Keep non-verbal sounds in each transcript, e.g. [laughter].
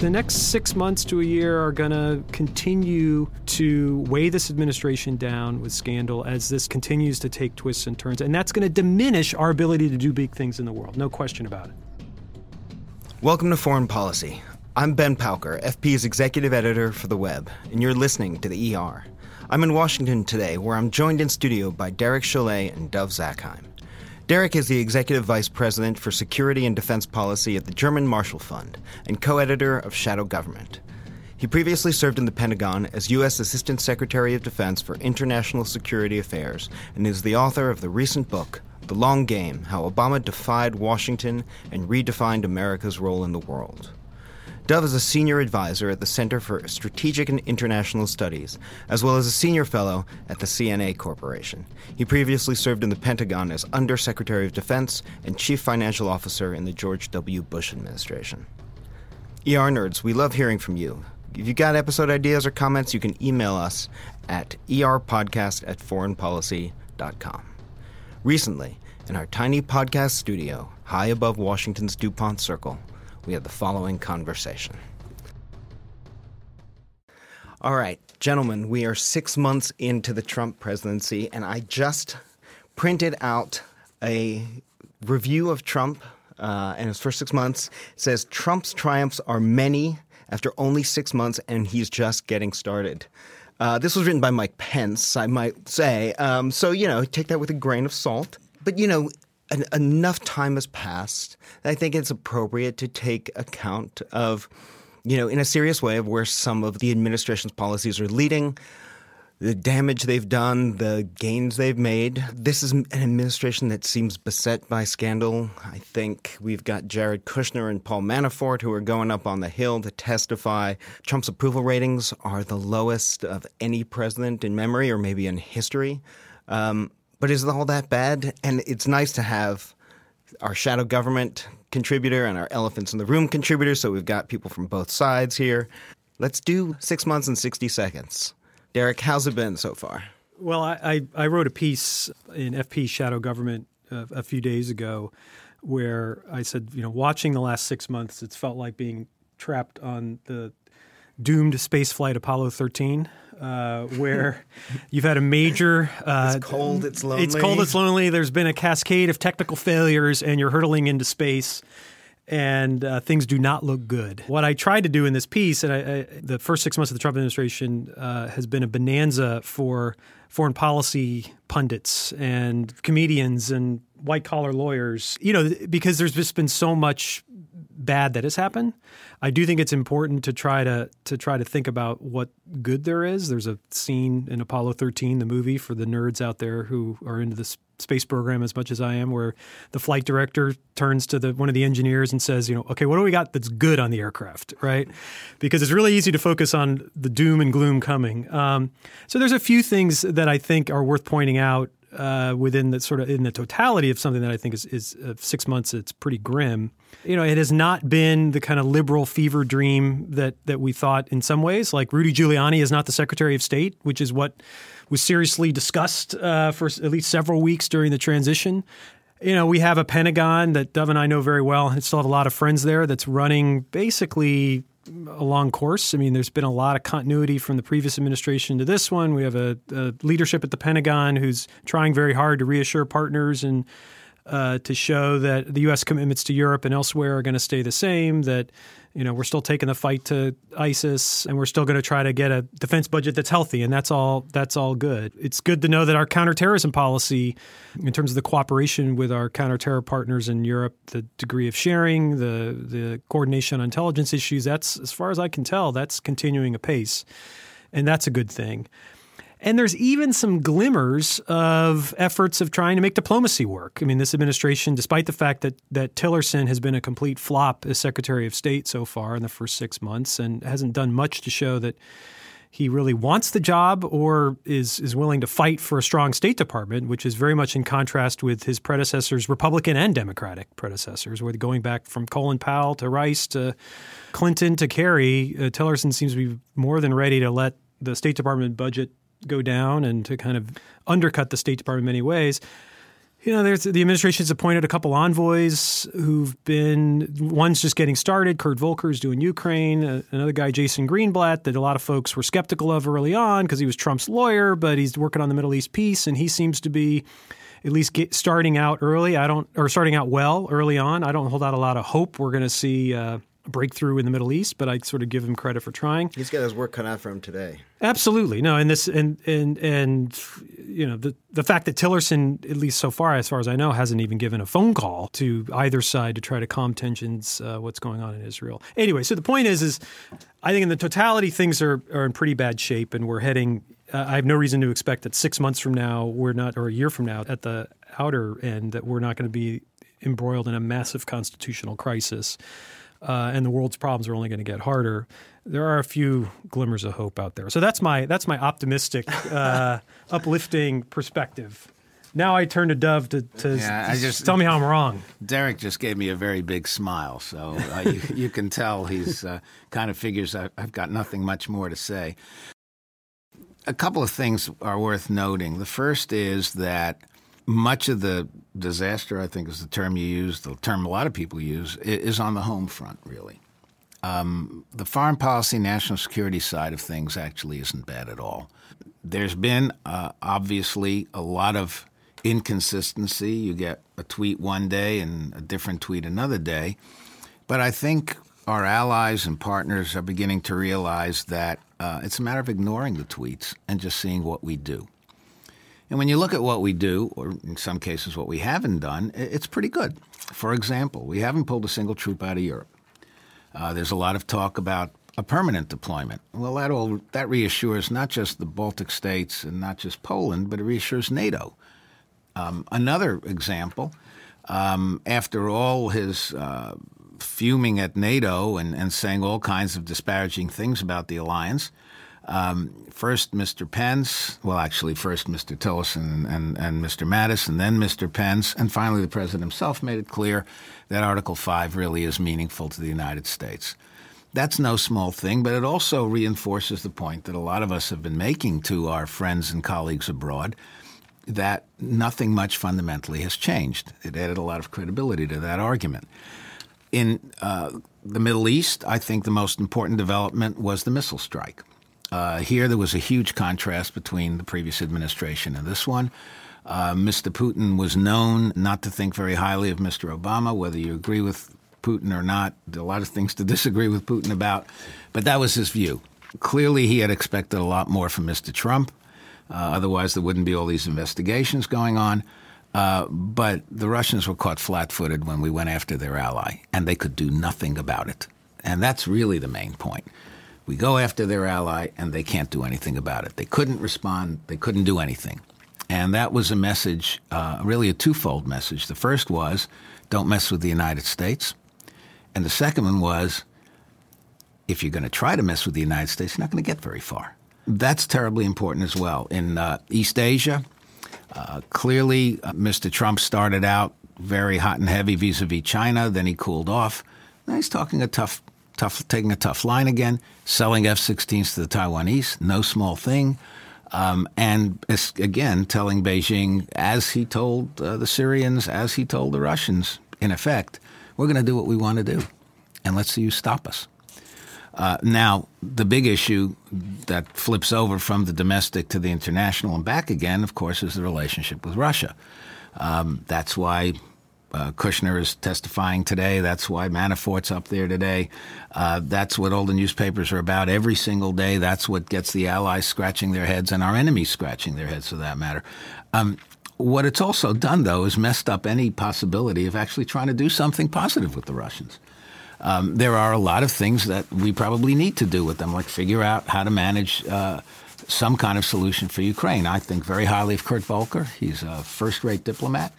The next six months to a year are going to continue to weigh this administration down with scandal as this continues to take twists and turns. And that's going to diminish our ability to do big things in the world. No question about it. Welcome to Foreign Policy. I'm Ben Pauker, FP's executive editor for the web, and you're listening to the ER. I'm in Washington today, where I'm joined in studio by Derek Chollet and Dov Zakheim. Derek is the Executive Vice President for Security and Defense Policy at the German Marshall Fund and co editor of Shadow Government. He previously served in the Pentagon as U.S. Assistant Secretary of Defense for International Security Affairs and is the author of the recent book, The Long Game How Obama Defied Washington and Redefined America's Role in the World. Dov is a senior advisor at the Center for Strategic and International Studies, as well as a senior fellow at the CNA Corporation. He previously served in the Pentagon as Undersecretary of Defense and Chief Financial Officer in the George W. Bush administration. ER Nerds, we love hearing from you. If you've got episode ideas or comments, you can email us at erpodcast at foreignpolicy.com. Recently, in our tiny podcast studio, high above Washington's DuPont Circle, we had the following conversation. All right, gentlemen, we are six months into the Trump presidency, and I just printed out a review of Trump uh, his first six months. It says Trump's triumphs are many after only six months, and he's just getting started. Uh, this was written by Mike Pence, I might say. Um, so, you know, take that with a grain of salt. But, you know, an, enough time has passed. I think it's appropriate to take account of, you know, in a serious way of where some of the administration's policies are leading, the damage they've done, the gains they've made. This is an administration that seems beset by scandal. I think we've got Jared Kushner and Paul Manafort who are going up on the Hill to testify. Trump's approval ratings are the lowest of any president in memory or maybe in history. Um, but is it all that bad? And it's nice to have our shadow government contributor and our elephants in the room contributor. So we've got people from both sides here. Let's do six months and 60 seconds. Derek, how's it been so far? Well, I, I, I wrote a piece in FP Shadow Government uh, a few days ago where I said, you know, watching the last six months, it's felt like being trapped on the doomed spaceflight Apollo 13 uh, where [laughs] you've had a major. Uh, it's cold. It's lonely. It's cold. It's lonely. There's been a cascade of technical failures, and you're hurtling into space. And uh, things do not look good. What I tried to do in this piece, and I, I, the first six months of the Trump administration uh, has been a bonanza for foreign policy pundits and comedians and white collar lawyers, you know, because there's just been so much bad that has happened. I do think it's important to try to to try to think about what good there is. There's a scene in Apollo 13, the movie, for the nerds out there who are into this space program as much as I am, where the flight director turns to the one of the engineers and says, you know, okay, what do we got that's good on the aircraft, right? Because it's really easy to focus on the doom and gloom coming. Um, so there's a few things that I think are worth pointing out uh, within the sort of in the totality of something that I think is, is uh, six months. It's pretty grim. You know, it has not been the kind of liberal fever dream that that we thought in some ways. Like Rudy Giuliani is not the Secretary of State, which is what was seriously discussed uh, for at least several weeks during the transition. You know, we have a Pentagon that Dov and I know very well, and still have a lot of friends there that's running basically a long course. I mean, there's been a lot of continuity from the previous administration to this one. We have a, a leadership at the Pentagon who's trying very hard to reassure partners and uh, to show that the U.S. commitments to Europe and elsewhere are going to stay the same. That you know we're still taking the fight to ISIS, and we're still going to try to get a defense budget that's healthy, and that's all. That's all good. It's good to know that our counterterrorism policy, in terms of the cooperation with our counterterror partners in Europe, the degree of sharing, the the coordination on intelligence issues, that's as far as I can tell, that's continuing apace, and that's a good thing. And there's even some glimmers of efforts of trying to make diplomacy work. I mean, this administration, despite the fact that, that Tillerson has been a complete flop as Secretary of State so far in the first six months and hasn't done much to show that he really wants the job or is is willing to fight for a strong State Department, which is very much in contrast with his predecessors, Republican and Democratic predecessors, where going back from Colin Powell to Rice to Clinton to Kerry, uh, Tillerson seems to be more than ready to let the State Department budget go down and to kind of undercut the State Department in many ways. You know, there's the administration's appointed a couple envoys who've been one's just getting started. Kurt Volker's doing Ukraine. Uh, another guy, Jason Greenblatt, that a lot of folks were skeptical of early on because he was Trump's lawyer, but he's working on the Middle East peace, and he seems to be at least starting out early. I don't, or starting out well early on. I don't hold out a lot of hope we're going to see. Uh, breakthrough in the Middle East, but I sort of give him credit for trying. He's got his work cut out for him today. Absolutely, no, and this and and and you know the the fact that Tillerson, at least so far, as far as I know, hasn't even given a phone call to either side to try to calm tensions. Uh, what's going on in Israel? Anyway, so the point is, is I think in the totality things are are in pretty bad shape, and we're heading. Uh, I have no reason to expect that six months from now we're not, or a year from now, at the outer end, that we're not going to be embroiled in a massive constitutional crisis uh, and the world's problems are only going to get harder. There are a few glimmers of hope out there. So that's my that's my optimistic, uh, [laughs] uplifting perspective. Now I turn to Dov to, to, yeah, just, tell me how I'm wrong. Derek just gave me a very big smile, so uh, you, you, can tell he's uh, kind of figures I, I've got nothing much more to say. A couple of things are worth noting. The first is that much of the disaster, I think is the term you use, the term a lot of people use, is on the home front, really. Um, the foreign policy, national security side of things actually isn't bad at all. There's been uh, obviously a lot of inconsistency. You get a tweet one day and a different tweet another day. But I think our allies and partners are beginning to realize that uh, it's a matter of ignoring the tweets and just seeing what we do. And when you look at what we do, or in some cases what we haven't done, it's pretty good. For example, we haven't pulled a single troop out of Europe. Uh, there's a lot of talk about a permanent deployment. Well, that all that reassures not just the Baltic states and not just Poland, but it reassures NATO. Um, another example, um, after all his uh, fuming at NATO and, and saying all kinds of disparaging things about the alliance, um, first, Mr. Pence, well, actually, first Mr. Tillerson and, and Mr. Mattis, and then Mr. Pence, and finally the president himself made it clear that Article 5 really is meaningful to the United States. That's no small thing, but it also reinforces the point that a lot of us have been making to our friends and colleagues abroad that nothing much fundamentally has changed. It added a lot of credibility to that argument. In uh, the Middle East, I think the most important development was the missile strike. Uh, here, there was a huge contrast between the previous administration and this one. Uh, Mr. Putin was known not to think very highly of Mr. Obama, whether you agree with Putin or not. There are a lot of things to [laughs] disagree with Putin about, but that was his view. Clearly, he had expected a lot more from Mr. Trump. Uh, otherwise, there wouldn't be all these investigations going on. Uh, but the Russians were caught flat footed when we went after their ally, and they could do nothing about it. And that's really the main point. We go after their ally, and they can't do anything about it. They couldn't respond, they couldn't do anything. And that was a message, uh, really a twofold message. The first was, don't mess with the United States. And the second one was, if you're going to try to mess with the United States, you're not going to get very far. That's terribly important as well. In uh, East Asia, uh, clearly, uh, Mr. Trump started out very hot and heavy vis a vis China, then he cooled off. Now he's talking a tough tough, taking a tough line again, selling F 16s to the Taiwanese, no small thing. Um, and again, telling Beijing, as he told uh, the Syrians, as he told the Russians, in effect, we're going to do what we want to do, and let's see you stop us. Uh, now, the big issue that flips over from the domestic to the international and back again, of course, is the relationship with Russia. Um, that's why uh, Kushner is testifying today. That's why Manafort's up there today. Uh, that's what all the newspapers are about every single day. That's what gets the allies scratching their heads and our enemies scratching their heads, for that matter. Um, what it's also done, though, is messed up any possibility of actually trying to do something positive with the Russians. Um, there are a lot of things that we probably need to do with them, like figure out how to manage uh, some kind of solution for Ukraine. I think very highly of Kurt Volker. He's a first rate diplomat.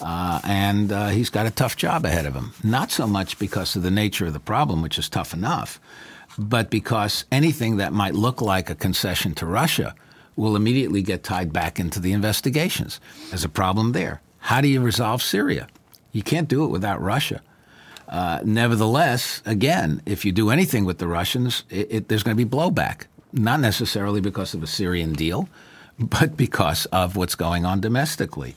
Uh, and uh, he's got a tough job ahead of him. Not so much because of the nature of the problem, which is tough enough, but because anything that might look like a concession to Russia will immediately get tied back into the investigations. There's a problem there. How do you resolve Syria? You can't do it without Russia. Uh, nevertheless, again, if you do anything with the Russians, it, it, there's going to be blowback. Not necessarily because of a Syrian deal, but because of what's going on domestically.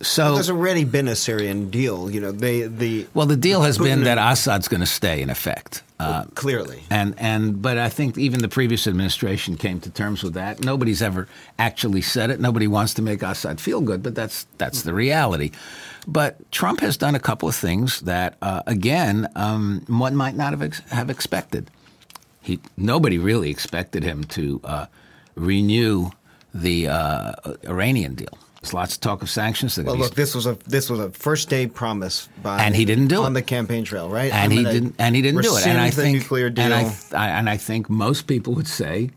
So there's already been a Syrian deal. You know, they the well, the deal has Putin been that Assad's going to stay in effect. Uh, clearly, and and but I think even the previous administration came to terms with that. Nobody's ever actually said it. Nobody wants to make Assad feel good, but that's that's the reality. But Trump has done a couple of things that, uh, again, um, one might not have ex- have expected. He nobody really expected him to uh, renew the uh, Iranian deal. There's lots of talk of sanctions. Well, look, this was a this was a first day promise by and he didn't do on it on the campaign trail, right? And I'm he didn't and he didn't do it. And I think nuclear deal. And I, I, and I think most people would say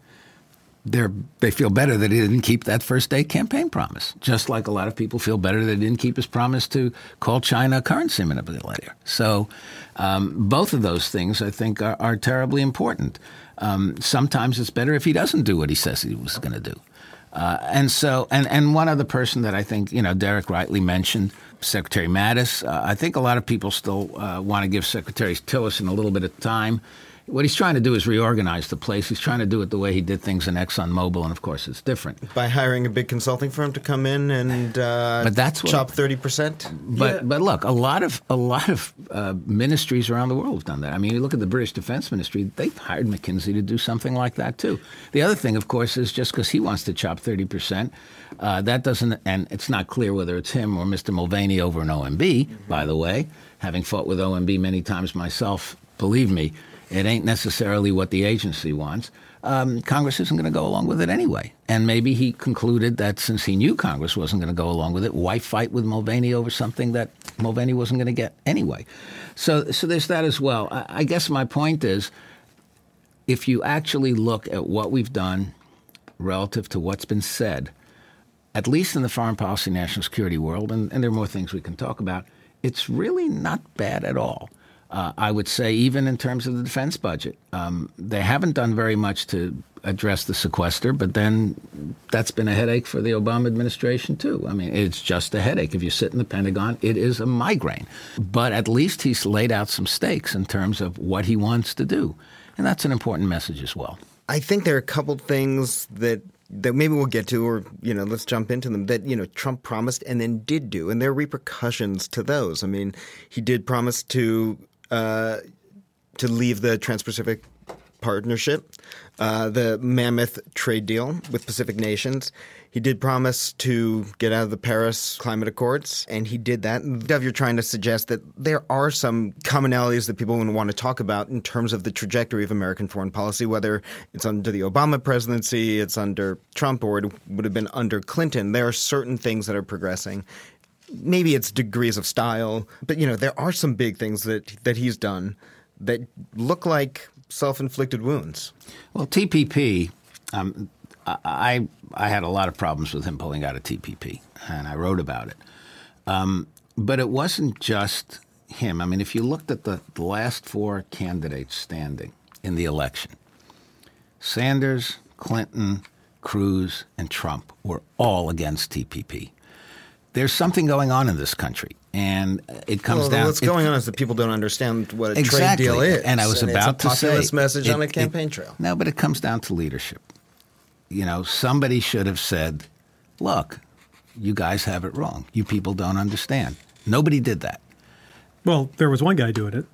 they they feel better that he didn't keep that first day campaign promise. Just like a lot of people feel better that he didn't keep his promise to call China a currency manipulator. So um, both of those things, I think, are, are terribly important. Um, sometimes it's better if he doesn't do what he says he was going to do. Uh, and so, and, and one other person that I think, you know, Derek rightly mentioned, Secretary Mattis. Uh, I think a lot of people still uh, want to give Secretary Tillerson a little bit of time what he's trying to do is reorganize the place. He's trying to do it the way he did things in ExxonMobil, and of course, it's different. By hiring a big consulting firm to come in and uh, but that's what, chop thirty percent. But yeah. but look, a lot of a lot of uh, ministries around the world have done that. I mean, you look at the British Defense Ministry; they've hired McKinsey to do something like that too. The other thing, of course, is just because he wants to chop thirty percent, uh, that doesn't, and it's not clear whether it's him or Mr. Mulvaney over in OMB. Mm-hmm. By the way, having fought with OMB many times myself, believe me it ain't necessarily what the agency wants. Um, Congress isn't going to go along with it anyway. And maybe he concluded that since he knew Congress wasn't going to go along with it, why fight with Mulvaney over something that Mulvaney wasn't going to get anyway? So, so there's that as well. I, I guess my point is if you actually look at what we've done relative to what's been said, at least in the foreign policy, national security world, and, and there are more things we can talk about, it's really not bad at all. Uh, I would say, even in terms of the defense budget, um, they haven't done very much to address the sequester, but then that's been a headache for the Obama administration, too. I mean, it's just a headache. If you sit in the Pentagon, it is a migraine. But at least he's laid out some stakes in terms of what he wants to do. And that's an important message as well. I think there are a couple things that that maybe we'll get to, or you know, let's jump into them. That you know, Trump promised and then did do, and there are repercussions to those. I mean, he did promise to uh, to leave the Trans-Pacific Partnership, uh, the mammoth trade deal with Pacific nations. He did promise to get out of the Paris Climate Accords, and he did that. Dov, you're trying to suggest that there are some commonalities that people want to talk about in terms of the trajectory of American foreign policy, whether it's under the Obama presidency, it's under Trump, or it would have been under Clinton. There are certain things that are progressing maybe it's degrees of style, but you know there are some big things that that he's done that look like self-inflicted wounds. Well, TPP, um, I I had a lot of problems with him pulling out of TPP, and I wrote about it. Um, but it wasn't just him. I mean, if you looked at the, the last four candidates standing in the election, Sanders, Clinton, Cruz, and Trump were all against TPP there's something going on in this country, and it comes well, down. What's it, going on is that people don't understand what a exactly. trade deal is, and I was and about to say this message it, on a campaign it, trail. No, but it comes down to leadership. You know, somebody should have said, "Look, you guys have it wrong. You people don't understand." Nobody did that. Well, there was one guy doing it.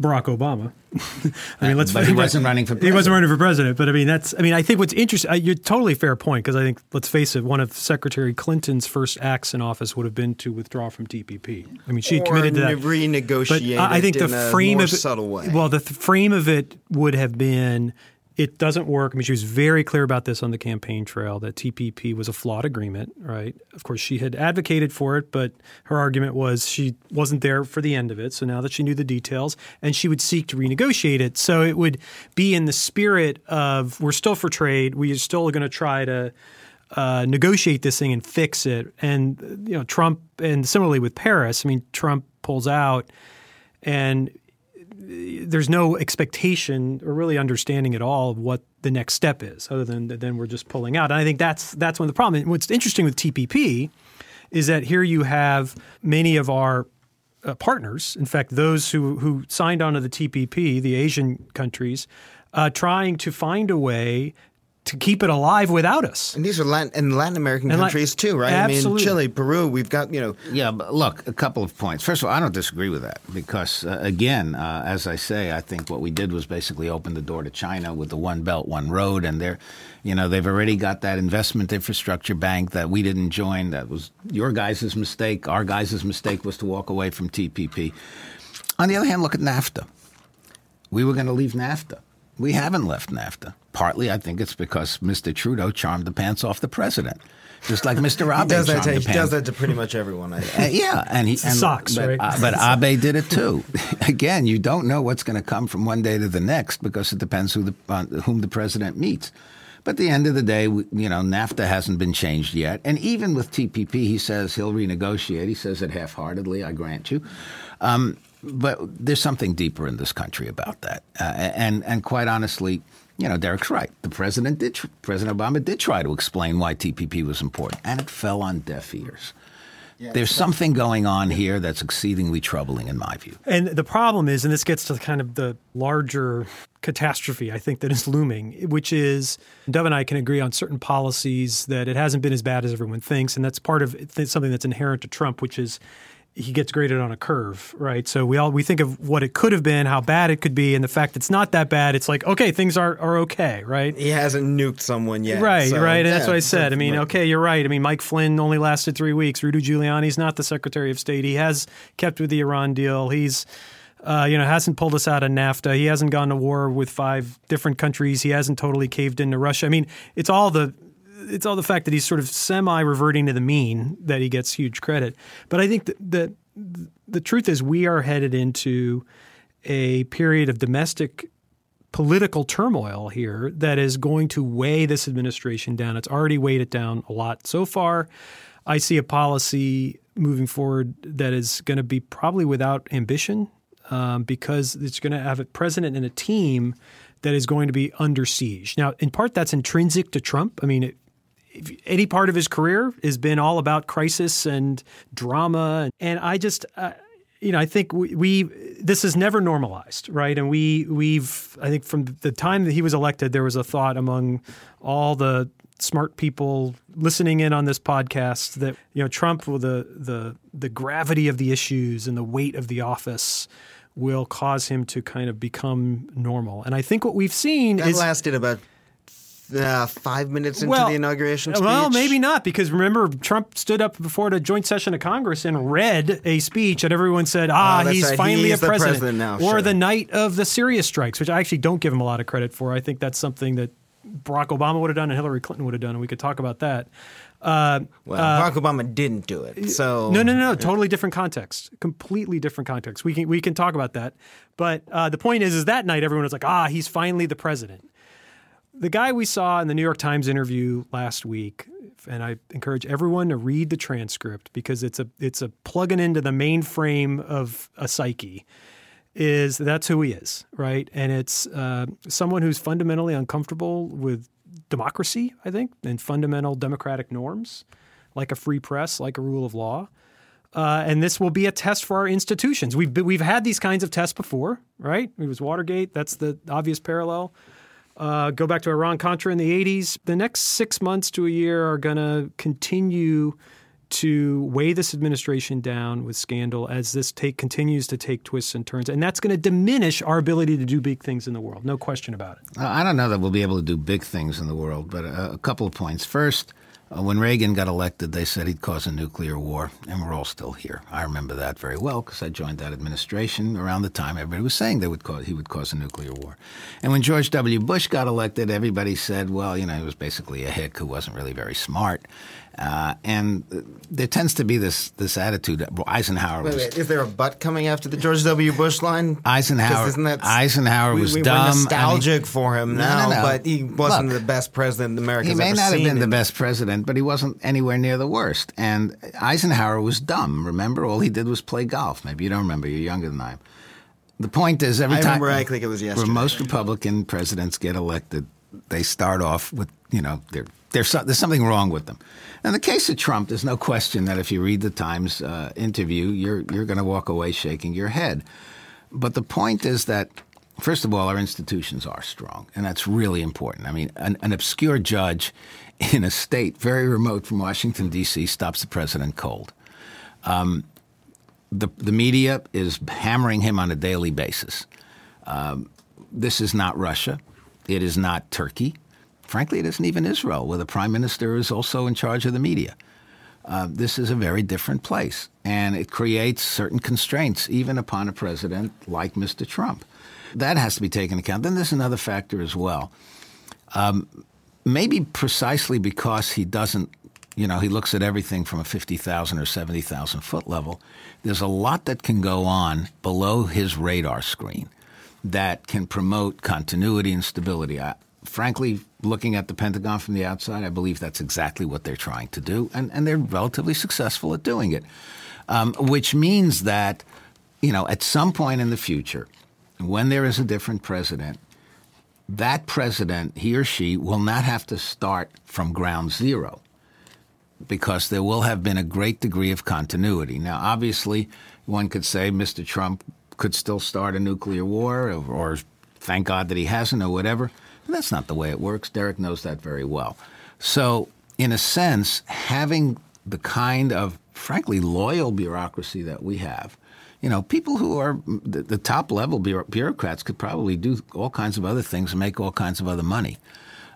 Barack Obama. [laughs] I mean, let's. But he wasn't running for. President. He wasn't running for president. But I mean, that's. I mean, I think what's interesting. Uh, you're totally fair point because I think, let's face it, one of Secretary Clinton's first acts in office would have been to withdraw from TPP. I mean, she or committed to that. Renegotiate. I think the frame of it, subtle way. Well, the th- frame of it would have been it doesn't work. I mean, she was very clear about this on the campaign trail that TPP was a flawed agreement, right? Of course, she had advocated for it, but her argument was she wasn't there for the end of it. So now that she knew the details, and she would seek to renegotiate it. So it would be in the spirit of we're still for trade, we are still going to try to uh, negotiate this thing and fix it. And you know, Trump, and similarly with Paris, I mean, Trump pulls out, and there's no expectation or really understanding at all of what the next step is, other than then we're just pulling out. And I think that's that's one of the problem. And what's interesting with TPP is that here you have many of our uh, partners, in fact, those who who signed onto the TPP, the Asian countries, uh, trying to find a way to keep it alive without us. And these are Latin and Latin American and countries La- too, right? Absolutely. I mean, Chile, Peru, we've got you know. Yeah, but look, a couple of points. First of all, I don't disagree with that because uh, again, uh, as I say, I think what we did was basically open the door to China with the One Belt, One Road, and they're, you know, they've already got that investment infrastructure bank that we didn't join. That was your guys' mistake. Our guys' mistake was to walk away from TPP. On the other hand, look at NAFTA. We were going to leave NAFTA. We haven't left NAFTA. Partly, I think it's because Mr. Trudeau charmed the pants off the president. Just like Mr. [laughs] Abe does that, to, he does that to pretty much everyone. I uh, yeah, and he and, socks, but, right? Uh, but [laughs] Abe did it too. [laughs] Again, you don't know what's going to come from one day to the next because it depends who the, uh, whom the president meets. But at the end of the day, you know, NAFTA hasn't been changed yet. And even with TPP, he says he'll renegotiate. He says it half heartedly, I grant you. Um, but there's something deeper in this country about that. Uh, and, and quite honestly, you know, Derek's right. The president did, President Obama did try to explain why TPP was important, and it fell on deaf ears. Yeah, There's something going on here that's exceedingly troubling, in my view. And the problem is, and this gets to kind of the larger catastrophe I think that is looming, which is Dov and I can agree on certain policies that it hasn't been as bad as everyone thinks, and that's part of something that's inherent to Trump, which is he gets graded on a curve, right? So we all we think of what it could have been, how bad it could be, and the fact it's not that bad. It's like okay, things are are okay, right? He hasn't nuked someone yet, right? So, right, yeah, that's what I said. I mean, okay, you're right. I mean, Mike Flynn only lasted three weeks. Rudy Giuliani's not the Secretary of State. He has kept with the Iran deal. He's uh, you know, hasn't pulled us out of NAFTA. He hasn't gone to war with five different countries. He hasn't totally caved into Russia. I mean, it's all the it's all the fact that he's sort of semi reverting to the mean that he gets huge credit. But I think that, that the truth is we are headed into a period of domestic political turmoil here that is going to weigh this administration down. It's already weighed it down a lot so far. I see a policy moving forward that is going to be probably without ambition um, because it's going to have a president and a team that is going to be under siege. Now, in part, that's intrinsic to Trump. I mean, it, any part of his career has been all about crisis and drama. And I just, uh, you know, I think we, we, this is never normalized, right? And we we've I think from the time that he was elected, there was a thought among all the smart people listening in on this podcast that you know Trump will the the the gravity of the issues and the weight of the office will cause him to kind of become normal. And I think what we've seen that is lasted about uh, five minutes into well, the inauguration speech? Well, maybe not, because remember, Trump stood up before the joint session of Congress and read a speech, and everyone said, ah, oh, he's right. finally he's a president. president. now. Or sure. the night of the Syria strikes, which I actually don't give him a lot of credit for. I think that's something that Barack Obama would have done and Hillary Clinton would have done, and we could talk about that. Uh, well, uh, Barack Obama didn't do it, so no, no, no, totally different context, completely different context. We can we can talk about that, but uh, the point is, is that night everyone was like, ah, he's finally the president the guy we saw in the New York Times interview last week, and I encourage everyone to read the transcript because it's a it's a plugging into the mainframe of a psyche. Is that's who he is, right? And it's uh, someone who's fundamentally uncomfortable with democracy, I think, and fundamental democratic norms, like a free press, like a rule of law. Uh, and this will be a test for our institutions. We've we've had these kinds of tests before, right? It was Watergate. That's the obvious parallel. Uh, go back to Iran Contra in the 80s. The next six months to a year are going to continue to weigh this administration down with scandal as this take continues to take twists and turns, and that's going to diminish our ability to do big things in the world. No question about it. I don't know that we'll be able to do big things in the world, but a, a couple of points. First, Uh, when Reagan got elected, they said he'd cause a nuclear war, and we're all still here. I remember that very well because I joined that administration around the time everybody was saying they would cause, he would cause a nuclear war. And when George W. Bush got elected, everybody said, well, you know, he was basically a hick who wasn't really very smart. Uh, and there tends to be this this attitude. Eisenhower Wait, was. wait, is there a butt coming after the George W. Bush line? Eisenhower. isn't that- Eisenhower we, was we dumb. We're I mean- nostalgic for him No, now, no, no. but he wasn't Look, the best president America's He may not have been the best president, but he wasn't anywhere near the worst. And Eisenhower was dumb. Remember, all he did was play golf. Maybe you don't remember. You're younger than I am. The point is, every I time remember, I think it was yesterday. where most Republican presidents get elected, they start off with you know they're, there's so- there's something wrong with them. In the case of Trump, there's no question that if you read the Times uh, interview, you're you're going to walk away shaking your head. But the point is that, first of all, our institutions are strong, and that's really important. I mean, an, an obscure judge in a state very remote from Washington, D.C., stops the president cold. Um, the, the media is hammering him on a daily basis. Um, this is not Russia. It is not Turkey. Frankly, it isn't even Israel, where the prime minister is also in charge of the media. Uh, this is a very different place, and it creates certain constraints, even upon a president like Mr. Trump. That has to be taken into account. Then there's another factor as well. Um, maybe precisely because he doesn't, you know, he looks at everything from a 50,000 or 70,000 foot level, there's a lot that can go on below his radar screen that can promote continuity and stability. I, frankly, looking at the Pentagon from the outside, I believe that's exactly what they're trying to do, and, and they're relatively successful at doing it. Um, which means that, you know, at some point in the future, when there is a different president, that president, he or she, will not have to start from ground zero because there will have been a great degree of continuity. Now, obviously, one could say Mr. Trump could still start a nuclear war, or, or thank God that he hasn't, or whatever. That's not the way it works. Derek knows that very well. So, in a sense, having the kind of, frankly, loyal bureaucracy that we have, you know, people who are the, the top level bureaucrats could probably do all kinds of other things and make all kinds of other money.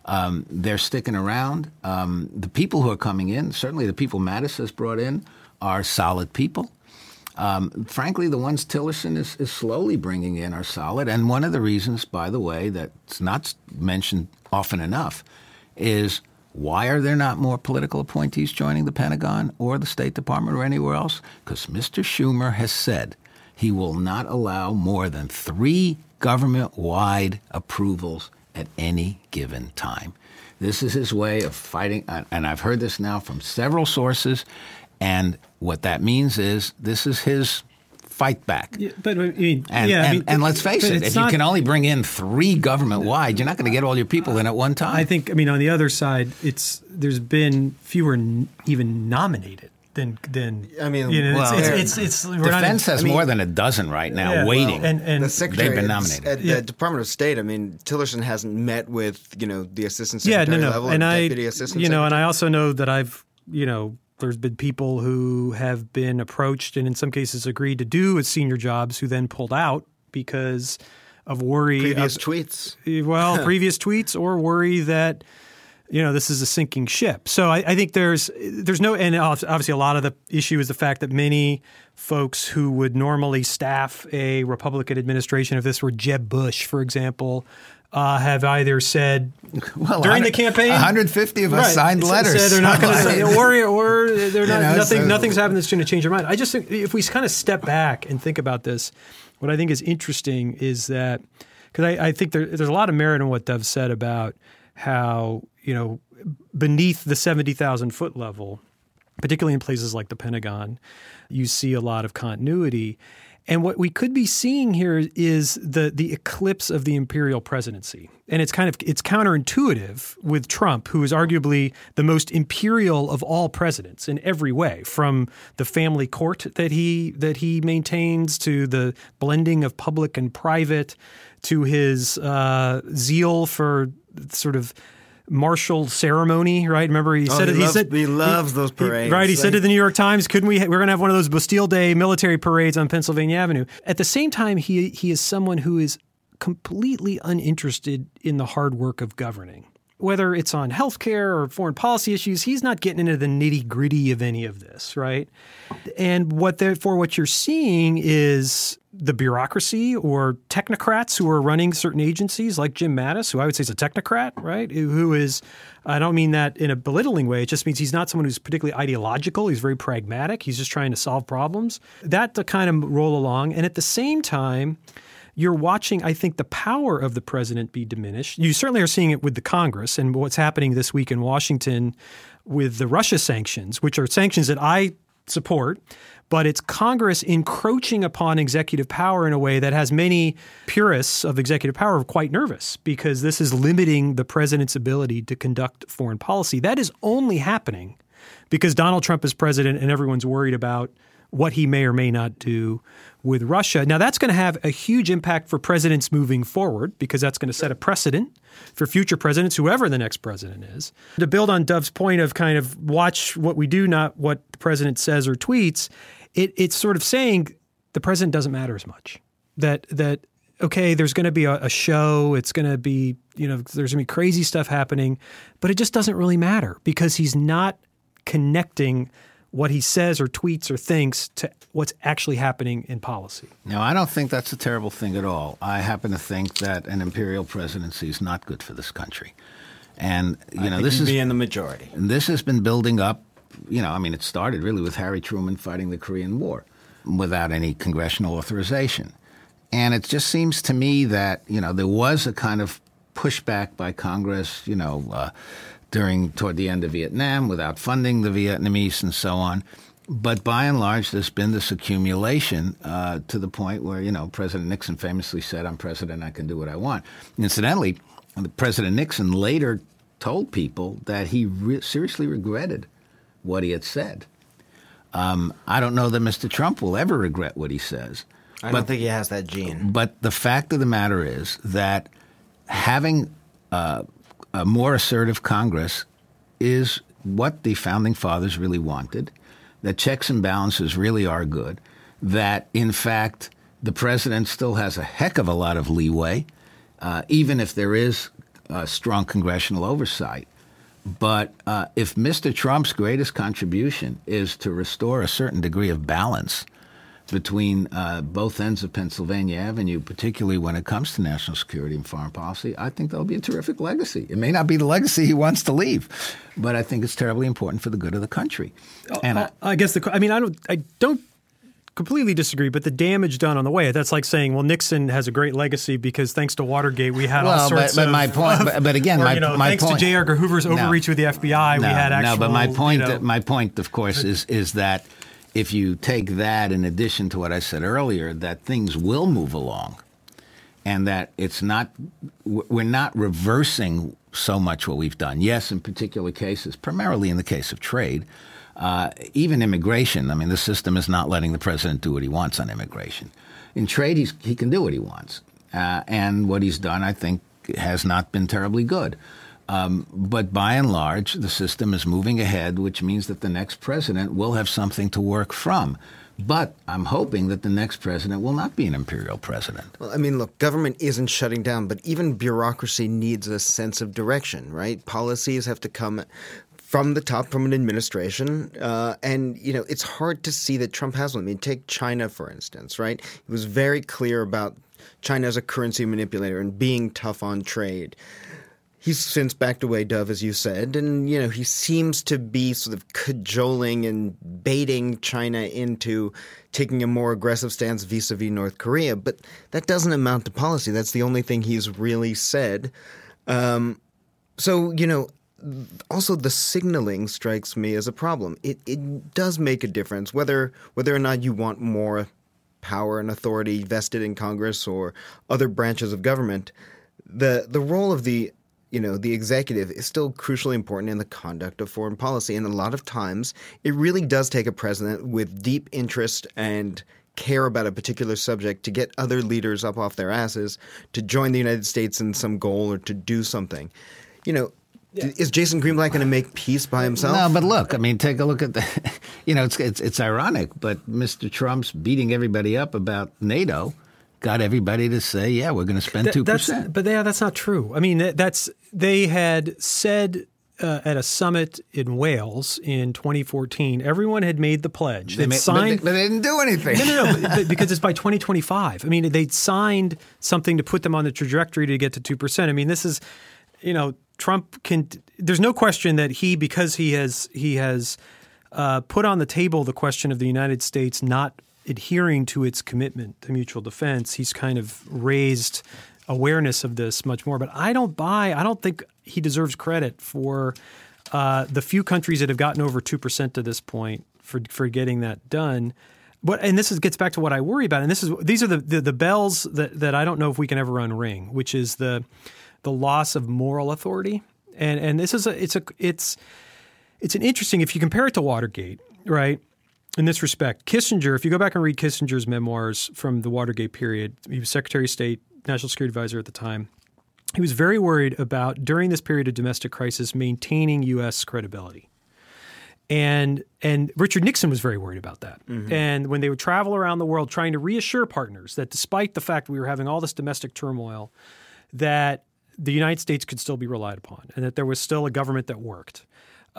Um, they're sticking around. Um, the people who are coming in, certainly the people Mattis has brought in, are solid people. Um, frankly, the ones Tillerson is, is slowly bringing in are solid. And one of the reasons, by the way, that's not mentioned often enough is why are there not more political appointees joining the Pentagon or the State Department or anywhere else? Because Mr. Schumer has said he will not allow more than three government wide approvals at any given time. This is his way of fighting, and I've heard this now from several sources. And what that means is this is his fight back. Yeah, but I mean, And, yeah, I and, mean, and let's face it, it's if you can only bring in three government wide, you're not going to get all your people in at one time. I think, I mean, on the other side, it's there's been fewer n- even nominated than than. I mean, you know, well, it's, there- it's, it's, it's we're not Defense has I mean- more than a dozen right now Yeah, waiting. and and the secretary They've been nominated. at Yeah. the Department of State. I mean, Tillerson hasn't met with you know the assistant yeah, secretary no, no, level and I, deputy assistant. you know, and. I also know that I've, you know, there's been people who have been approached and in some cases agreed to do senior jobs who then pulled out because of worry. previous of- tweets. Eh, well, [laughs] previous tweets or worry that you know this is a sinking ship. So I, I think there's there's no and obviously a lot of the issue is the fact that many folks who would normally staff a Republican administration, if this were Jeb Bush, for example, uh, have either said [laughs] Well, during the campaign, 150 of us Right. signed letters. Said they're not going to say or they're not know, nothing. so- nothing's happened that's going to change their mind. I just think if we kind of step back and think about this, what I think is interesting is that because I, I think there, there's a lot of merit in what Dov said about how you know beneath the seventy thousand foot level, particularly in places like the Pentagon, you see a lot of continuity. And what we could be seeing here is the the eclipse of the imperial presidency. And it's kind of it's counterintuitive with Trump, who is arguably the most imperial of all presidents in every way, from the family court that he that he maintains to the blending of public and private, to his uh, zeal for sort of martial ceremony, right? Remember he Oh, said he he loves- said he loves those he- parades. right? He said to the New York Times, "Couldn't we? We're going to have one of those Bastille Day military parades on Pennsylvania Avenue." At the same time, he he is someone who is completely uninterested in the hard work of governing. Whether it's on healthcare or foreign policy issues, he's not getting into the nitty gritty of any of this, right? And what therefore what you're seeing is the bureaucracy or technocrats who are running certain agencies, like Jim Mattis, who I would say is a technocrat, right? Who is, I don't mean that in a belittling way. It just means he's not someone who's particularly ideological. He's very pragmatic. He's just trying to solve problems. That to kind of roll along. And at the same time, you're watching, I think, the power of the president be diminished. You certainly are seeing it with the Congress and what's happening this week in Washington with the Russia sanctions, which are sanctions that I support, but it's Congress encroaching upon executive power in a way that has many purists of executive power quite nervous because this is limiting the president's ability to conduct foreign policy. That is only happening because Donald Trump is president and everyone's worried about what he may or may not do with Russia. Now, that's going to have a huge impact for presidents moving forward because that's going to set a precedent for future presidents, whoever the next president is. To build on Dov's point of kind of watch what we do, not what the president says or tweets, it, it's sort of saying the president doesn't matter as much. That that okay, there's going to be a, a show. It's going to be you know there's going to be crazy stuff happening, but it just doesn't really matter because he's not connecting what he says or tweets or thinks to what's actually happening in policy. Now, I don't think that's a terrible thing at all. I happen to think that an imperial presidency is not good for this country. And you I know, this is in the majority. This has been building up. You know, I mean, it started really with Harry Truman fighting the Korean War without any congressional authorization, and it just seems to me that you know there was a kind of pushback by Congress. You know. Uh, during toward the end of Vietnam without funding the Vietnamese and so on. But by and large, there's been this accumulation uh, to the point where you know President Nixon famously said, "I'm president, I can do what I want." Incidentally, President Nixon later told people that he re- seriously regretted what he had said. Um, I don't know that Mr. Trump will ever regret what he says. I but, don't think he has that gene. But the fact of the matter is that having uh, a more assertive Congress is what the founding fathers really wanted, that checks and balances really are good, that in fact the president still has a heck of a lot of leeway, uh, even if there is strong congressional oversight. But uh, if Mr. Trump's greatest contribution is to restore a certain degree of balance between uh, both ends of Pennsylvania Avenue, particularly when it comes to national security and foreign policy, I think that'll be a terrific legacy. It may not be the legacy he wants to leave, but I think it's terribly important for the good of the country. And I, I guess the I mean I don't I don't completely disagree, but the damage done on the way, that's like saying, well, Nixon has a great legacy because thanks to Watergate, we had well, all sorts but, but of. my point, but, but again, [laughs] or, my, you know, my thanks point, to J. Edgar Hoover's overreach no, with the FBI, no, we had actual. No, but my point, you know, my point, of course, is is that if you take that in addition to what I said earlier, that things will move along, and that it's not, we're not reversing so much what we've done. Yes, in particular cases, primarily in the case of trade. Uh, even immigration, I mean, the system is not letting the president do what he wants on immigration. In trade, he can do what he wants. Uh, and what he's done, I think, has not been terribly good. Um, but by and large, the system is moving ahead, which means that the next president will have something to work from. But I'm hoping that the next president will not be an imperial president. Well, I mean, look, government isn't shutting down, but even bureaucracy needs a sense of direction, right? Policies have to come from the top, from an administration. Uh, and, you know, it's hard to see that Trump has one. I mean, take China, for instance, right? He was very clear about China as a currency manipulator and being tough on trade. He's since backed away, Dov, as you said, and you know he seems to be sort of cajoling and baiting China into taking a more aggressive stance vis-a-vis North Korea. But that doesn't amount to policy. That's the only thing he's really said. Um, so you know, also the signaling strikes me as a problem. It it does make a difference whether whether or not you want more power and authority vested in Congress or other branches of government. The the role of the you know, the executive is still crucially important in the conduct of foreign policy. And a lot of times, it really does take a president with deep interest and care about a particular subject to get other leaders up off their asses to join the United States in some goal or to do something. You know, yeah. Is Jason Greenblatt going to make peace by himself? No, but look, I mean, take a look at the. [laughs] You know, it's it's, it's ironic, but Mr. Trump's beating everybody up about NATO got everybody to say, "Yeah, we're going to spend two percent. but yeah, that's not true. I mean, that's they had said uh, at a summit in Wales in 2014. Everyone had made the pledge. They They'd ma- but, signed. they, but they didn't do anything. no, no, no, [laughs] because it's by 2025. I mean, they'd signed something to put them on the trajectory to get to 2%. I mean, this is, you know, Trump can, there's no question that he, because he has, he has uh, put on the table the question of the United States not adhering to its commitment to mutual defense, he's kind of raised awareness of this much more. But I don't buy, I don't think he deserves credit for uh, the few countries that have gotten over 2% to this point for, for getting that done. But and this is, gets back to what I worry about, and this is these are the, the, the bells that, that I don't know if we can ever unring, which is the the loss of moral authority, and and this is a it's a it's it's an interesting if you compare it to Watergate, right? In this respect, Kissinger, if you go back and read Kissinger's memoirs from the Watergate period, he was Secretary of State, National Security Advisor at the time. He was very worried about during this period of domestic crisis maintaining U.S. credibility. And and Richard Nixon was very worried about that. Mm-hmm. And when they would travel around the world trying to reassure partners that despite the fact we were having all this domestic turmoil, that the United States could still be relied upon and that there was still a government that worked.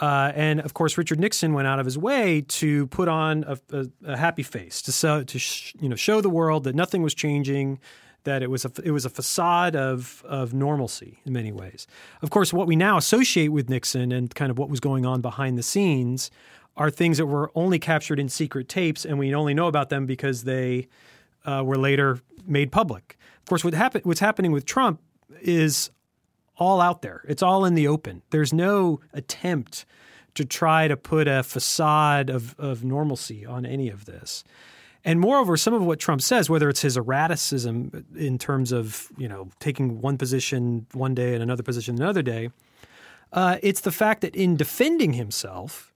Uh, and of course, Richard Nixon went out of his way to put on a, a, a happy face to to sh- you know show the world that nothing was changing, that it was a it was a facade of of normalcy in many ways. Of course, what we now associate with Nixon and kind of what was going on behind the scenes are things that were only captured in secret tapes, and we only know about them because they uh, were later made public. Of course, what happen- what's happening with Trump is all out there. It's all in the open. There's no attempt to try to put a facade of, of normalcy on any of this. And moreover, some of what Trump says, whether it's his erraticism in terms of you know taking one position one day and another position another day, uh, it's the fact that in defending himself,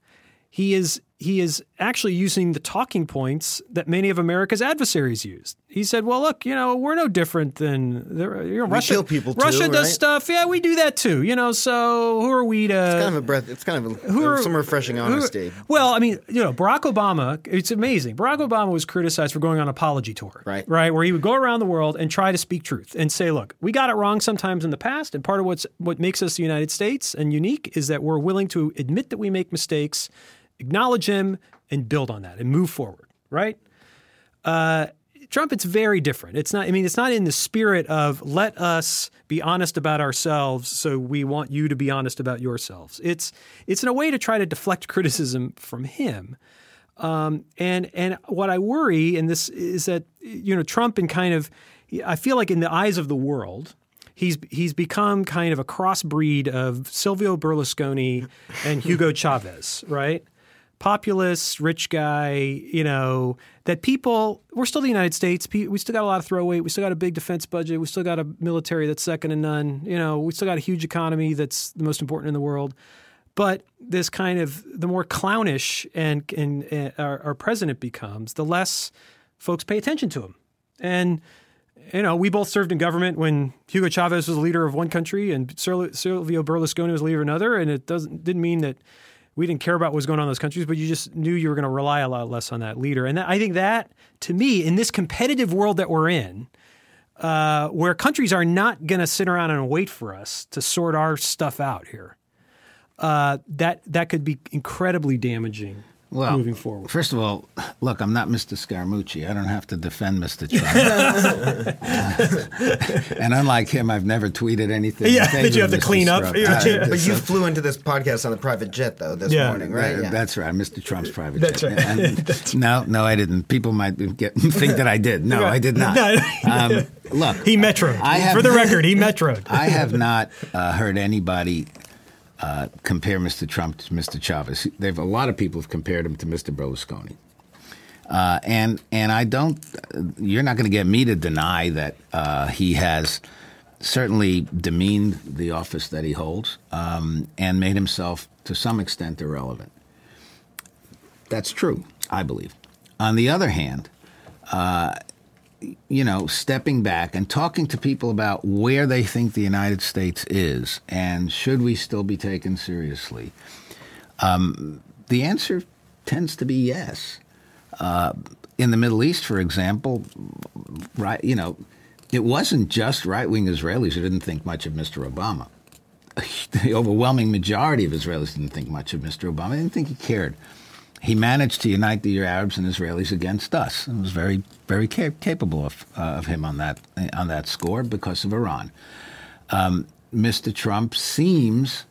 he is he is actually using the talking points that many of America's adversaries used. He said, "Well, look, you know, we're no different than you know, Russia. kill people too, Russia does right? stuff. Yeah, we do that too. You know, so who are we to? It's kind of a breath. It's kind of a, who are- some refreshing who- honesty. well, I mean, you know, Barack Obama, it's amazing. Barack Obama was criticized for going on apology tour. Right. Right. Where he would go around the world and try to speak truth and say, look, we got it wrong sometimes in the past. And part of what's what makes us the United States and unique is that we're willing to admit that we make mistakes, acknowledge him and build on that and move forward. Right. Uh, Trump, it's very different. It's not. I mean, it's not in the spirit of let us be honest about ourselves, so we want you to be honest about yourselves. It's it's in a way to try to deflect [laughs] criticism from him. Um, and and what I worry, and this is that you know Trump and kind of, I feel like in the eyes of the world, he's he's become kind of a crossbreed of Silvio Berlusconi and Hugo [laughs] Chavez, right? Populist, rich guy, you know, that people, we're still the United States. We still got a lot of throw weight. We still got a big defense budget. We still got a military that's second to none. You know, we still got a huge economy that's the most important in the world. But this kind of, the more clownish and, and, and our, our president becomes, the less folks pay attention to him. And, you know, we both served in government when Hugo Chavez was the leader of one country and Silvio Berlusconi was the leader of another. And it doesn't didn't mean that we didn't care about what was going on in those countries, but you just knew you were going to rely a lot less on that leader. And that, I think that, to me, in this competitive world that we're in, uh, where countries are not going to sit around and wait for us to sort our stuff out here, uh, that that could be incredibly damaging Well, moving forward. First of all, look, I'm not Mr. Scaramucci. I don't have to defend Mr. Trump. [laughs] and unlike him, I've never tweeted anything. in Yeah, favor that you of have to Mr. clean up. Uh, But you flew into this podcast on a private jet, though, this Yeah. morning, right? Uh, That's right, Mr. Trump's private That's jet. right. And- [laughs] no, no, I didn't. People might get, think that I did. No, I did not. No. Um, [laughs] look, He metroed. I have- For the record, he metroed. I have not uh, heard anybody uh, compare Mr. Trump to Mr. Chavez. They've a lot of people have compared him to Mr. Berlusconi. Uh, and and I don't. You're not going to get me to deny that uh, he has certainly demeaned the office that he holds um, and made himself to some extent irrelevant. That's true, I believe. On the other hand, you know, stepping back and talking to people about where they think the United States is and should we still be taken seriously, um, the answer tends to be yes. Uh, in the Middle East, for example, right, you know, it wasn't just right wing Israelis who didn't think much of Mr. Obama. [laughs] The overwhelming majority of Israelis didn't think much of Mr. Obama. They didn't think he cared. He managed to unite the Arabs and Israelis against us, and was very, very cap- capable of, uh, of him on that on that score because of Iran. Um, Mr. Trump seems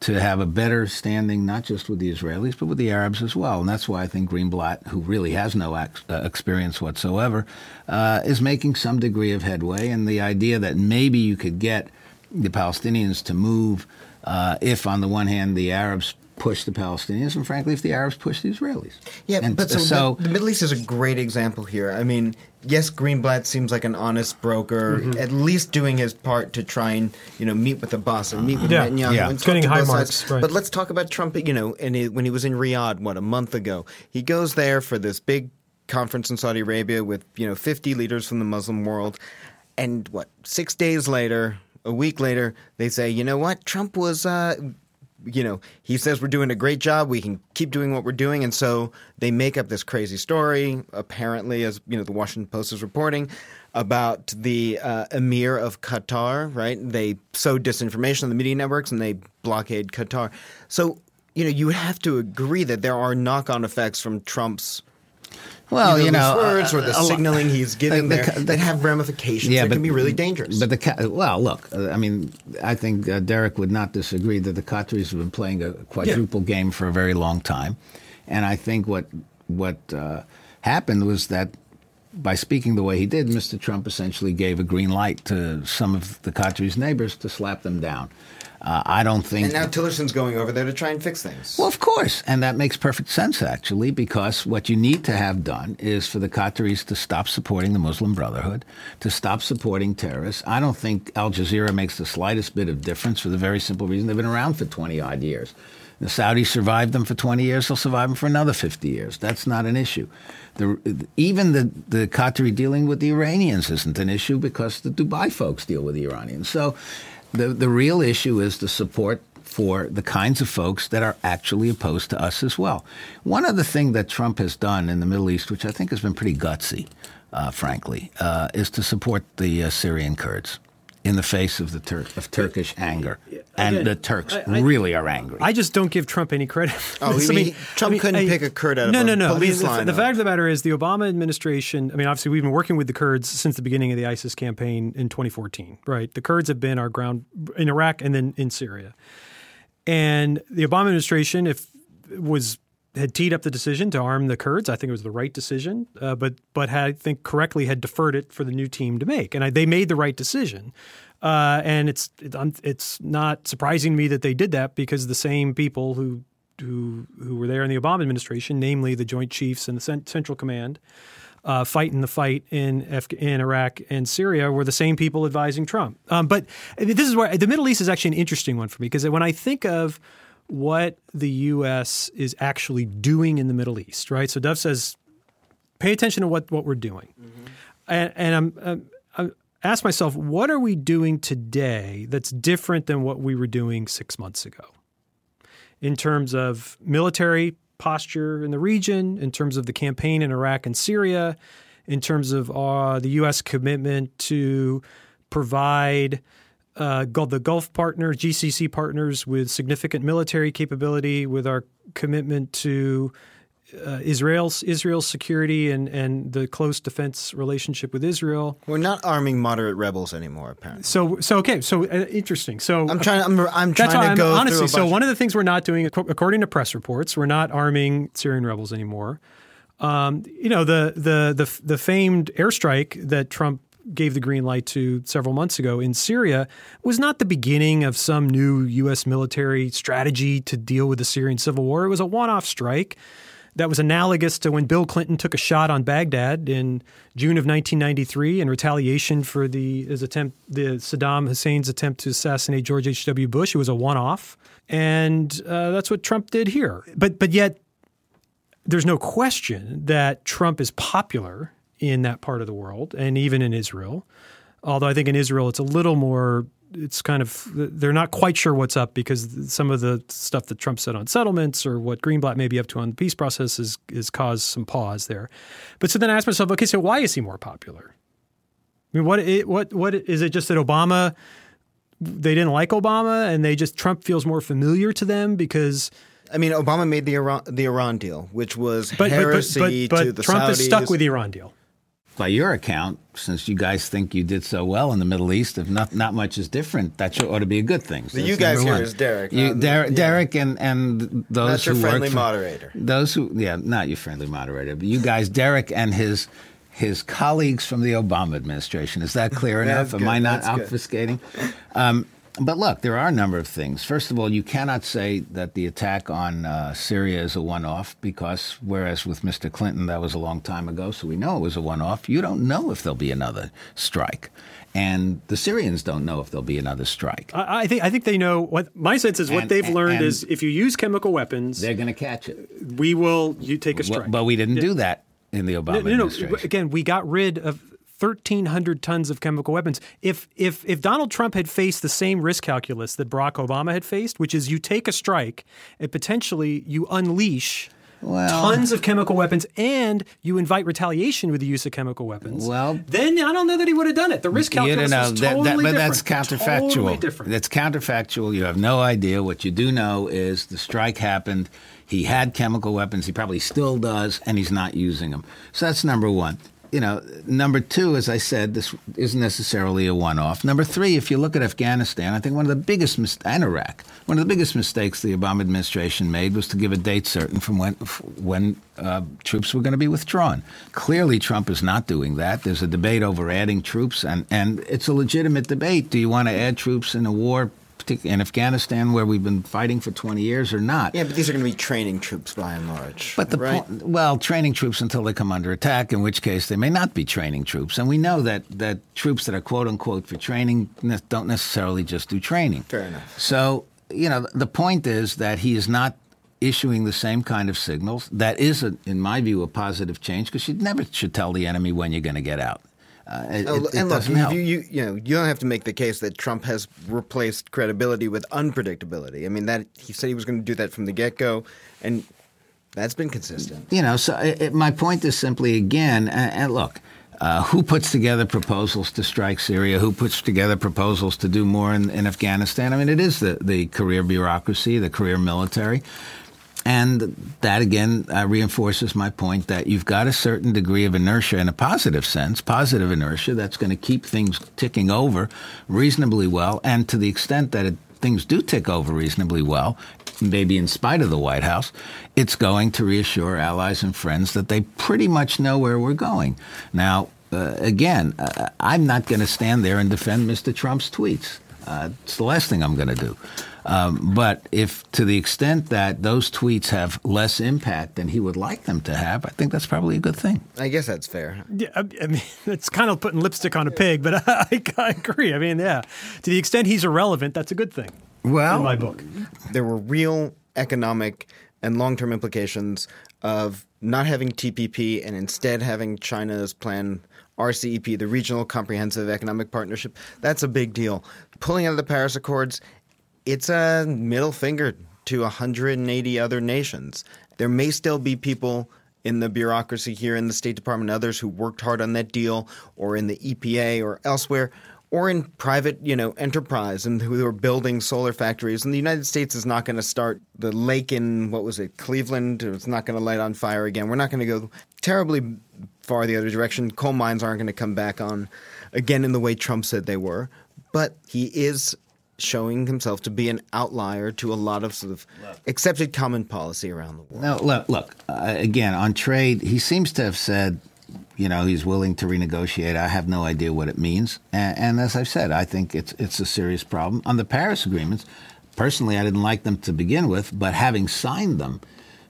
to have a better standing, not just with the Israelis, but with the Arabs as well. And that's why I think Greenblatt, who really has no ex- uh, experience whatsoever, uh, is making some degree of headway. And the idea that maybe you could get the Palestinians to move uh, if, on the one hand, the Arabs push the Palestinians, and frankly, if the Arabs push the Israelis. Yeah, and but so, so the, the, Middle East is a great example here. I mean, yes, Greenblatt seems like an honest broker, mm-hmm. at least doing his part to try and you know meet with Abbas and meet with yeah. Netanyahu. Yeah, and getting high marks. Right. But let's talk about Trump. You know, and he, when he was in Riyadh, what a month ago, he goes there for this big conference in Saudi Arabia with you know 50 leaders from the Muslim world, and what six days later. A week later, they say, you know what? Trump was uh, you know, he says we're doing a great job. We can keep doing what we're doing, and so they make up this crazy story. Apparently, as you know, the Washington Post is reporting about the uh, emir of Qatar. Right? They sow disinformation on the media networks and they blockade Qatar. So you know, you would have to agree that there are knock-on effects from Trump's well, you know, words or the uh, signaling he's giving the, there the, that have ramifications yeah, that but, can be really dangerous. But the well, look, uh, I mean, I think uh, Derek would not disagree that the Qataris have been playing a quadruple yeah. game for a very long time, and I think what what uh, happened was that by speaking the way he did, Mr. Trump essentially gave a green light to some of the Qataris' neighbors to slap them down. Uh, I don't think. And now Tillerson's going over there to try and fix things. Well, of course. And that makes perfect sense, actually, because what you need to have done is for the Qataris to stop supporting the Muslim Brotherhood, to stop supporting terrorists. I don't think Al Jazeera makes the slightest bit of difference for the very simple reason they've been around for 20 odd years. The Saudis survived them for 20 years, they'll survive them for another 50 years. That's not an issue. The, even the, the Qatari dealing with the Iranians isn't an issue because the Dubai folks deal with the Iranians. So the, the real issue is the support for the kinds of folks that are actually opposed to us as well. One other thing that Trump has done in the Middle East, which I think has been pretty gutsy, uh, frankly, uh, is to support the uh, Syrian Kurds in the face of the Tur- of Turkish anger, and Again, the Turks I, I, really are angry. I just don't give Trump any credit. Oh, [laughs] I mean, Trump I mean, couldn't pick a Kurd out no, of no, a no. police the, line. The, fact of the matter is, the Obama administration. I mean, obviously, we've been working with the Kurds since the beginning of the ISIS campaign in 2014. Right, the Kurds have been our ground in Iraq and then in Syria, and the Obama administration, if was had teed up the decision to arm the Kurds. I think it was the right decision, uh, but but had, I think correctly had deferred it for the new team to make, and I, they made the right decision. Uh, and it's it's not surprising to me that they did that because the same people who who who were there in the Obama administration, namely the Joint Chiefs and the Central Command, uh, fighting the fight in Af- in Iraq and Syria, were the same people advising Trump. Um, but this is where the Middle East is actually an interesting one for me because when I think of what the U.S. is actually doing in the Middle East, right? So Dov says, pay attention to what what we're doing, mm-hmm. and, and I'm, I'm ask myself, what are we doing today that's different than what we were doing six months ago? In terms of military posture in the region, in terms of the campaign in Iraq and Syria, in terms of uh, the U.S. commitment to provide uh, the Gulf partners, GCC partners, with significant military capability, with our commitment to uh, Israel's Israel's security and, and the close defense relationship with Israel. We're not arming moderate rebels anymore, apparently. So so okay, so uh, interesting. So I'm trying. I'm, I'm trying to I'm, go honestly. so one of the things we're not doing, according to press reports, we're not arming Syrian rebels anymore. Um, you know the the the the famed airstrike that Trump gave the green light to several months ago in Syria was not the beginning of some new U.S. military strategy to deal with the Syrian civil war. It was a one-off strike that was analogous to when Bill Clinton took a shot on Baghdad in June of 1993 in retaliation for the his attempt, the Saddam Hussein's attempt to assassinate George H.W. Bush. It was a one-off, and uh, that's what Trump did here. But but yet, there's no question that Trump is popular in that part of the world, and even in Israel. Although I think in Israel it's a little more it's kind of they're not quite sure what's up because some of the stuff that Trump said on settlements or what Greenblatt may be up to on the peace process is is caused some pause there. But so then I asked myself, okay, so why is he more popular? I mean, what what what is it? Just that Obama they didn't like Obama and they just Trump feels more familiar to them because. I mean, Obama made the Iran, the Iran deal, which was but, heresy but, but, to the Trump Saudis. is stuck with the Iran deal by your account, since you guys think you did so well in the Middle East, if not not much is different, that ought to be a good thing. So you guys here one. is Derek. You, Derek, yeah. Derek, and and those not your who friendly for, moderator. Those who, yeah, not your friendly moderator, but you guys, Derek and his his colleagues from the Obama administration. Is that clear enough? Am I not That's obfuscating? Um, but look, there are a number of things. First of all, you cannot say that the attack on uh, Syria is a one off because, whereas with Mr. Clinton, that was a long time ago, so we know it was a one off, you don't know if there'll be another strike. And the Syrians don't know if there'll be another strike. I, I think I think they know what my sense is. What And- they've and- learned and is if you use chemical weapons, They're going to catch it. we will you take a strike. But we didn't do that in the Obama no, no, no. administration. Again, we got rid of 1,300 tons of chemical weapons. If if if Donald Trump had faced the same risk calculus that Barack Obama had faced, which is you take a strike and potentially you unleash. Well- tons of chemical weapons, and you invite retaliation with the use of chemical weapons. Well- then I don't know that he would have done it. The risk You calculus don't know, that- totally that- but different. that's counterfactual. Totally different. That's counterfactual. You have no idea. What you do know is the strike happened. He had chemical weapons. He probably still does, and he's not using them. So that's number one. You know, number two, as I said, this isn't necessarily a one-off. Number three, if you look at Afghanistan, I think one of the biggest mis- and Iraq, one of the biggest mistakes the Obama administration made was to give a date certain from when when uh, troops were going to be withdrawn. Clearly, Trump is not doing that. There's a debate over adding troops, and and it's a legitimate debate. Do you want to add troops in a war? In Afghanistan, where we've been fighting for 20 years, or not? Yeah, but these are going to be training troops by and large. But the right? point, well, training troops until they come under attack, in which case they may not be training troops. And we know that, that troops that are quote unquote for training ne- don't necessarily just do training. Fair enough. So, you know, the point is that he is not issuing the same kind of signals. That is, a, in my view, a positive change because you never should tell the enemy when you're going to get out. Uh, it, Oh, it- it and look, you, you, you, know, you don't have to make the case that Trump has replaced credibility with unpredictability. I mean, that he said he was going to do that from the get go, and that's been consistent. you know, so it, my point is simply again, and, and look, uh, who puts together proposals to strike Syria? Who puts together proposals to do more in, in Afghanistan? I mean, it is the, the career bureaucracy, the career military. And that again uh, reinforces my point that you've got a certain degree of inertia in a positive sense, positive inertia that's going to keep things ticking over reasonably well. And to the extent that it, things do tick over reasonably well, maybe in spite of the White House, it's going to reassure allies and friends that they pretty much know where we're going. Now, uh, again, uh, I'm not going to stand there and defend Mr. Trump's tweets. Uh, it's the last thing I'm going to do. Um, but if to the extent that those tweets have less impact than he would like them to have, I think that's probably a good thing. I guess that's fair. Yeah, I, I mean, [laughs] it's kind of putting lipstick on a pig, but [laughs] I, I agree. I mean, yeah, to the extent he's irrelevant, that's a good thing. Well, in my book. There were real economic and long term implications of not having TPP and instead having China's plan RCEP, the Regional Comprehensive Economic Partnership. That's a big deal. Pulling out of the Paris Accords, it's a middle finger to 180 other nations. There may still be people in the bureaucracy here in the State Department, others who worked hard on that deal, or in the EPA or elsewhere, or in private, you know, enterprise and who are building solar factories. And the United States is not going to start the lake in what was it, Cleveland? It's not going to light on fire again. We're not going to go terribly far the other direction. Coal mines aren't going to come back on again in the way Trump said they were. But he is showing himself to be an outlier to a lot of sort of accepted common policy around the world. Now, look, look uh, again on trade. He seems to have said, you know, he's willing to renegotiate. I have no idea what it means, and, and as I've said, I think it's it's a serious problem on the Paris agreements. Personally, I didn't like them to begin with, but having signed them,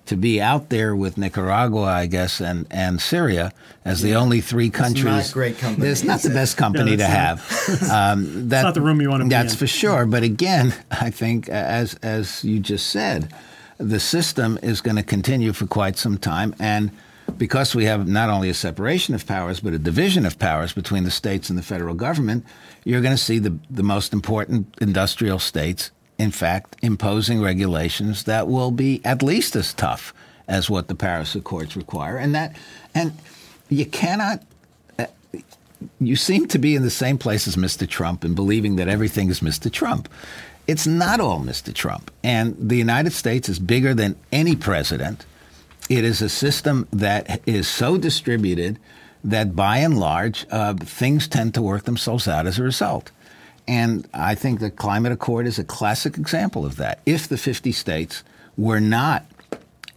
to be out there with Nicaragua, I guess, and, and Syria as the only three countries. not great company, It's not the it? best company Yeah, to that's have. [laughs] Um, that, not the room you wanna be That's in. for sure. But again, [laughs] I think, as as you just said, the system is going to continue for quite some time, and because we have not only a separation of powers, but a division of powers between the states and the federal government, you're going to see the, the most important industrial states, in fact, imposing regulations that will be at least as tough as what the Paris Accords require. And that, and you cannot, uh, you seem to be in the same place as Mr. Trump in believing that everything is Mr. Trump. It's not all Mr. Trump. And the United States is bigger than any president it is a system that is so distributed that by and large, uh, things tend to work themselves out as a result. And I think the Climate Accord is a classic example of that. If the 50 states were not,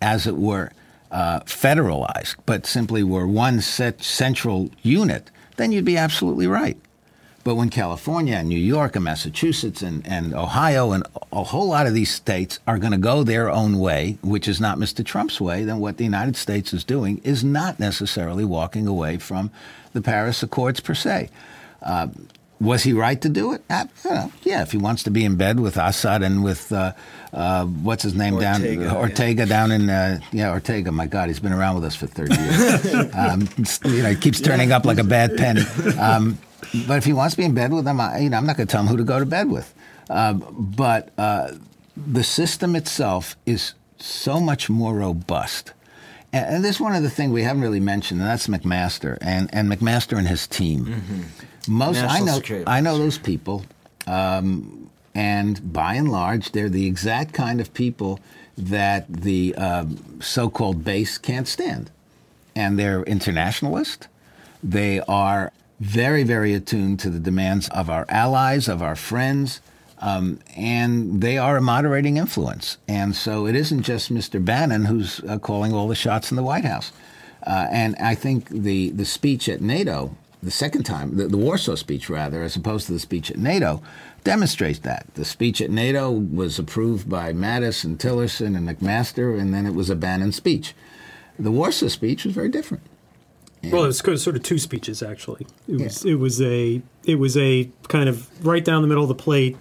as it were, uh, federalized, but simply were one set central unit, then you'd be absolutely right. But when California and New York and Massachusetts and, and Ohio and a whole lot of these states are going to go their own way, which is not Mr. Trump's way, then what the United States is doing is not necessarily walking away from the Paris Accords per se. Uh, was he right to do it? Uh, yeah, if he wants to be in bed with Assad and with uh, uh, what's his name Ortega, down Ortega yeah. down in uh, yeah Ortega. My God, he's been around with us for thirty years. [laughs] um, you know, he keeps turning up like a bad penny. Um, but if he wants to be in bed with them, I, you know, I'm not going to tell him who to go to bed with. Uh, but uh, the system itself is so much more robust. And, and this is one of the things we haven't really mentioned, and that's McMaster and, and McMaster and his team. Mm-hmm. Most National I know, Security I know those people, um, and by and large, they're the exact kind of people that the uh, so-called base can't stand, and they're internationalist. They are very, very attuned to the demands of our allies, of our friends, um, and they are a moderating influence. And so it isn't just Mr. Bannon who's uh, calling all the shots in the White House. Uh, and I think the, the speech at NATO, the second time, the, the Warsaw speech rather, as opposed to the speech at NATO, demonstrates that. The speech at NATO was approved by Mattis and Tillerson and McMaster, and then it was a Bannon speech. The Warsaw speech was very different. Yeah. Well, it was sort of two speeches actually. It was yeah. it was a it was a kind of right down the middle of the plate,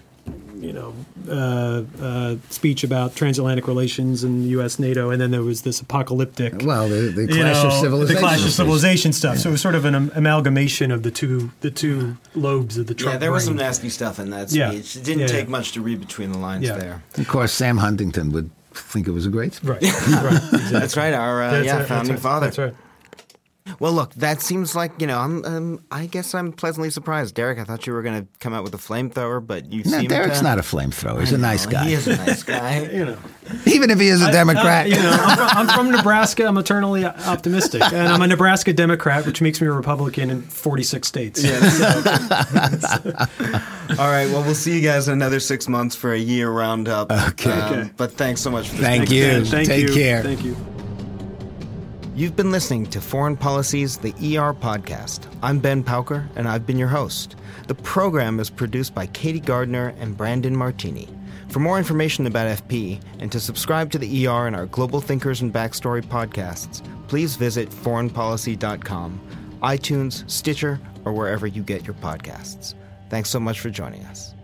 you know, uh, uh, speech about transatlantic relations and U.S. NATO, and then there was this apocalyptic. Well, the, the clash know, of civilization. The clash of civilization stuff. Yeah. So it was sort of an amalgamation of the two the two lobes of the Trump. Yeah, there was some nasty stuff in that speech. Yeah. It didn't take much to read between the lines there. Of course, Sam Huntington would think it was a great speech. Right. right. [laughs] Exactly. That's right. Our uh, yeah, right. founding That's father. That's right. Well, look, that seems like you know. I'm. Um, I guess I'm pleasantly surprised, Derek. I thought you were going to come out with a flamethrower, but you no, seem Derek's to... not a flamethrower. He's a nice guy. He is a nice guy. [laughs] you know, even if he is a Democrat. I, you know, I'm from, I'm from, Nebraska. I'm eternally optimistic, and I'm a Nebraska Democrat, which makes me a Republican in 46 states. Yeah, [laughs] All right. Well, we'll see you guys in another six months for a year roundup. Okay. Um, okay. But thanks so much for Thank you. Thank Take you. care. Thank you. You've been listening to Foreign Policy's The ER Podcast. I'm Ben Pauker, and I've been your host. The program is produced by Katie Gardner and Brandon Martini. For more information about FP and to subscribe to the ER and our Global Thinkers and Backstory podcasts, please visit foreignpolicy.com, iTunes, Stitcher, or wherever you get your podcasts. Thanks so much for joining us.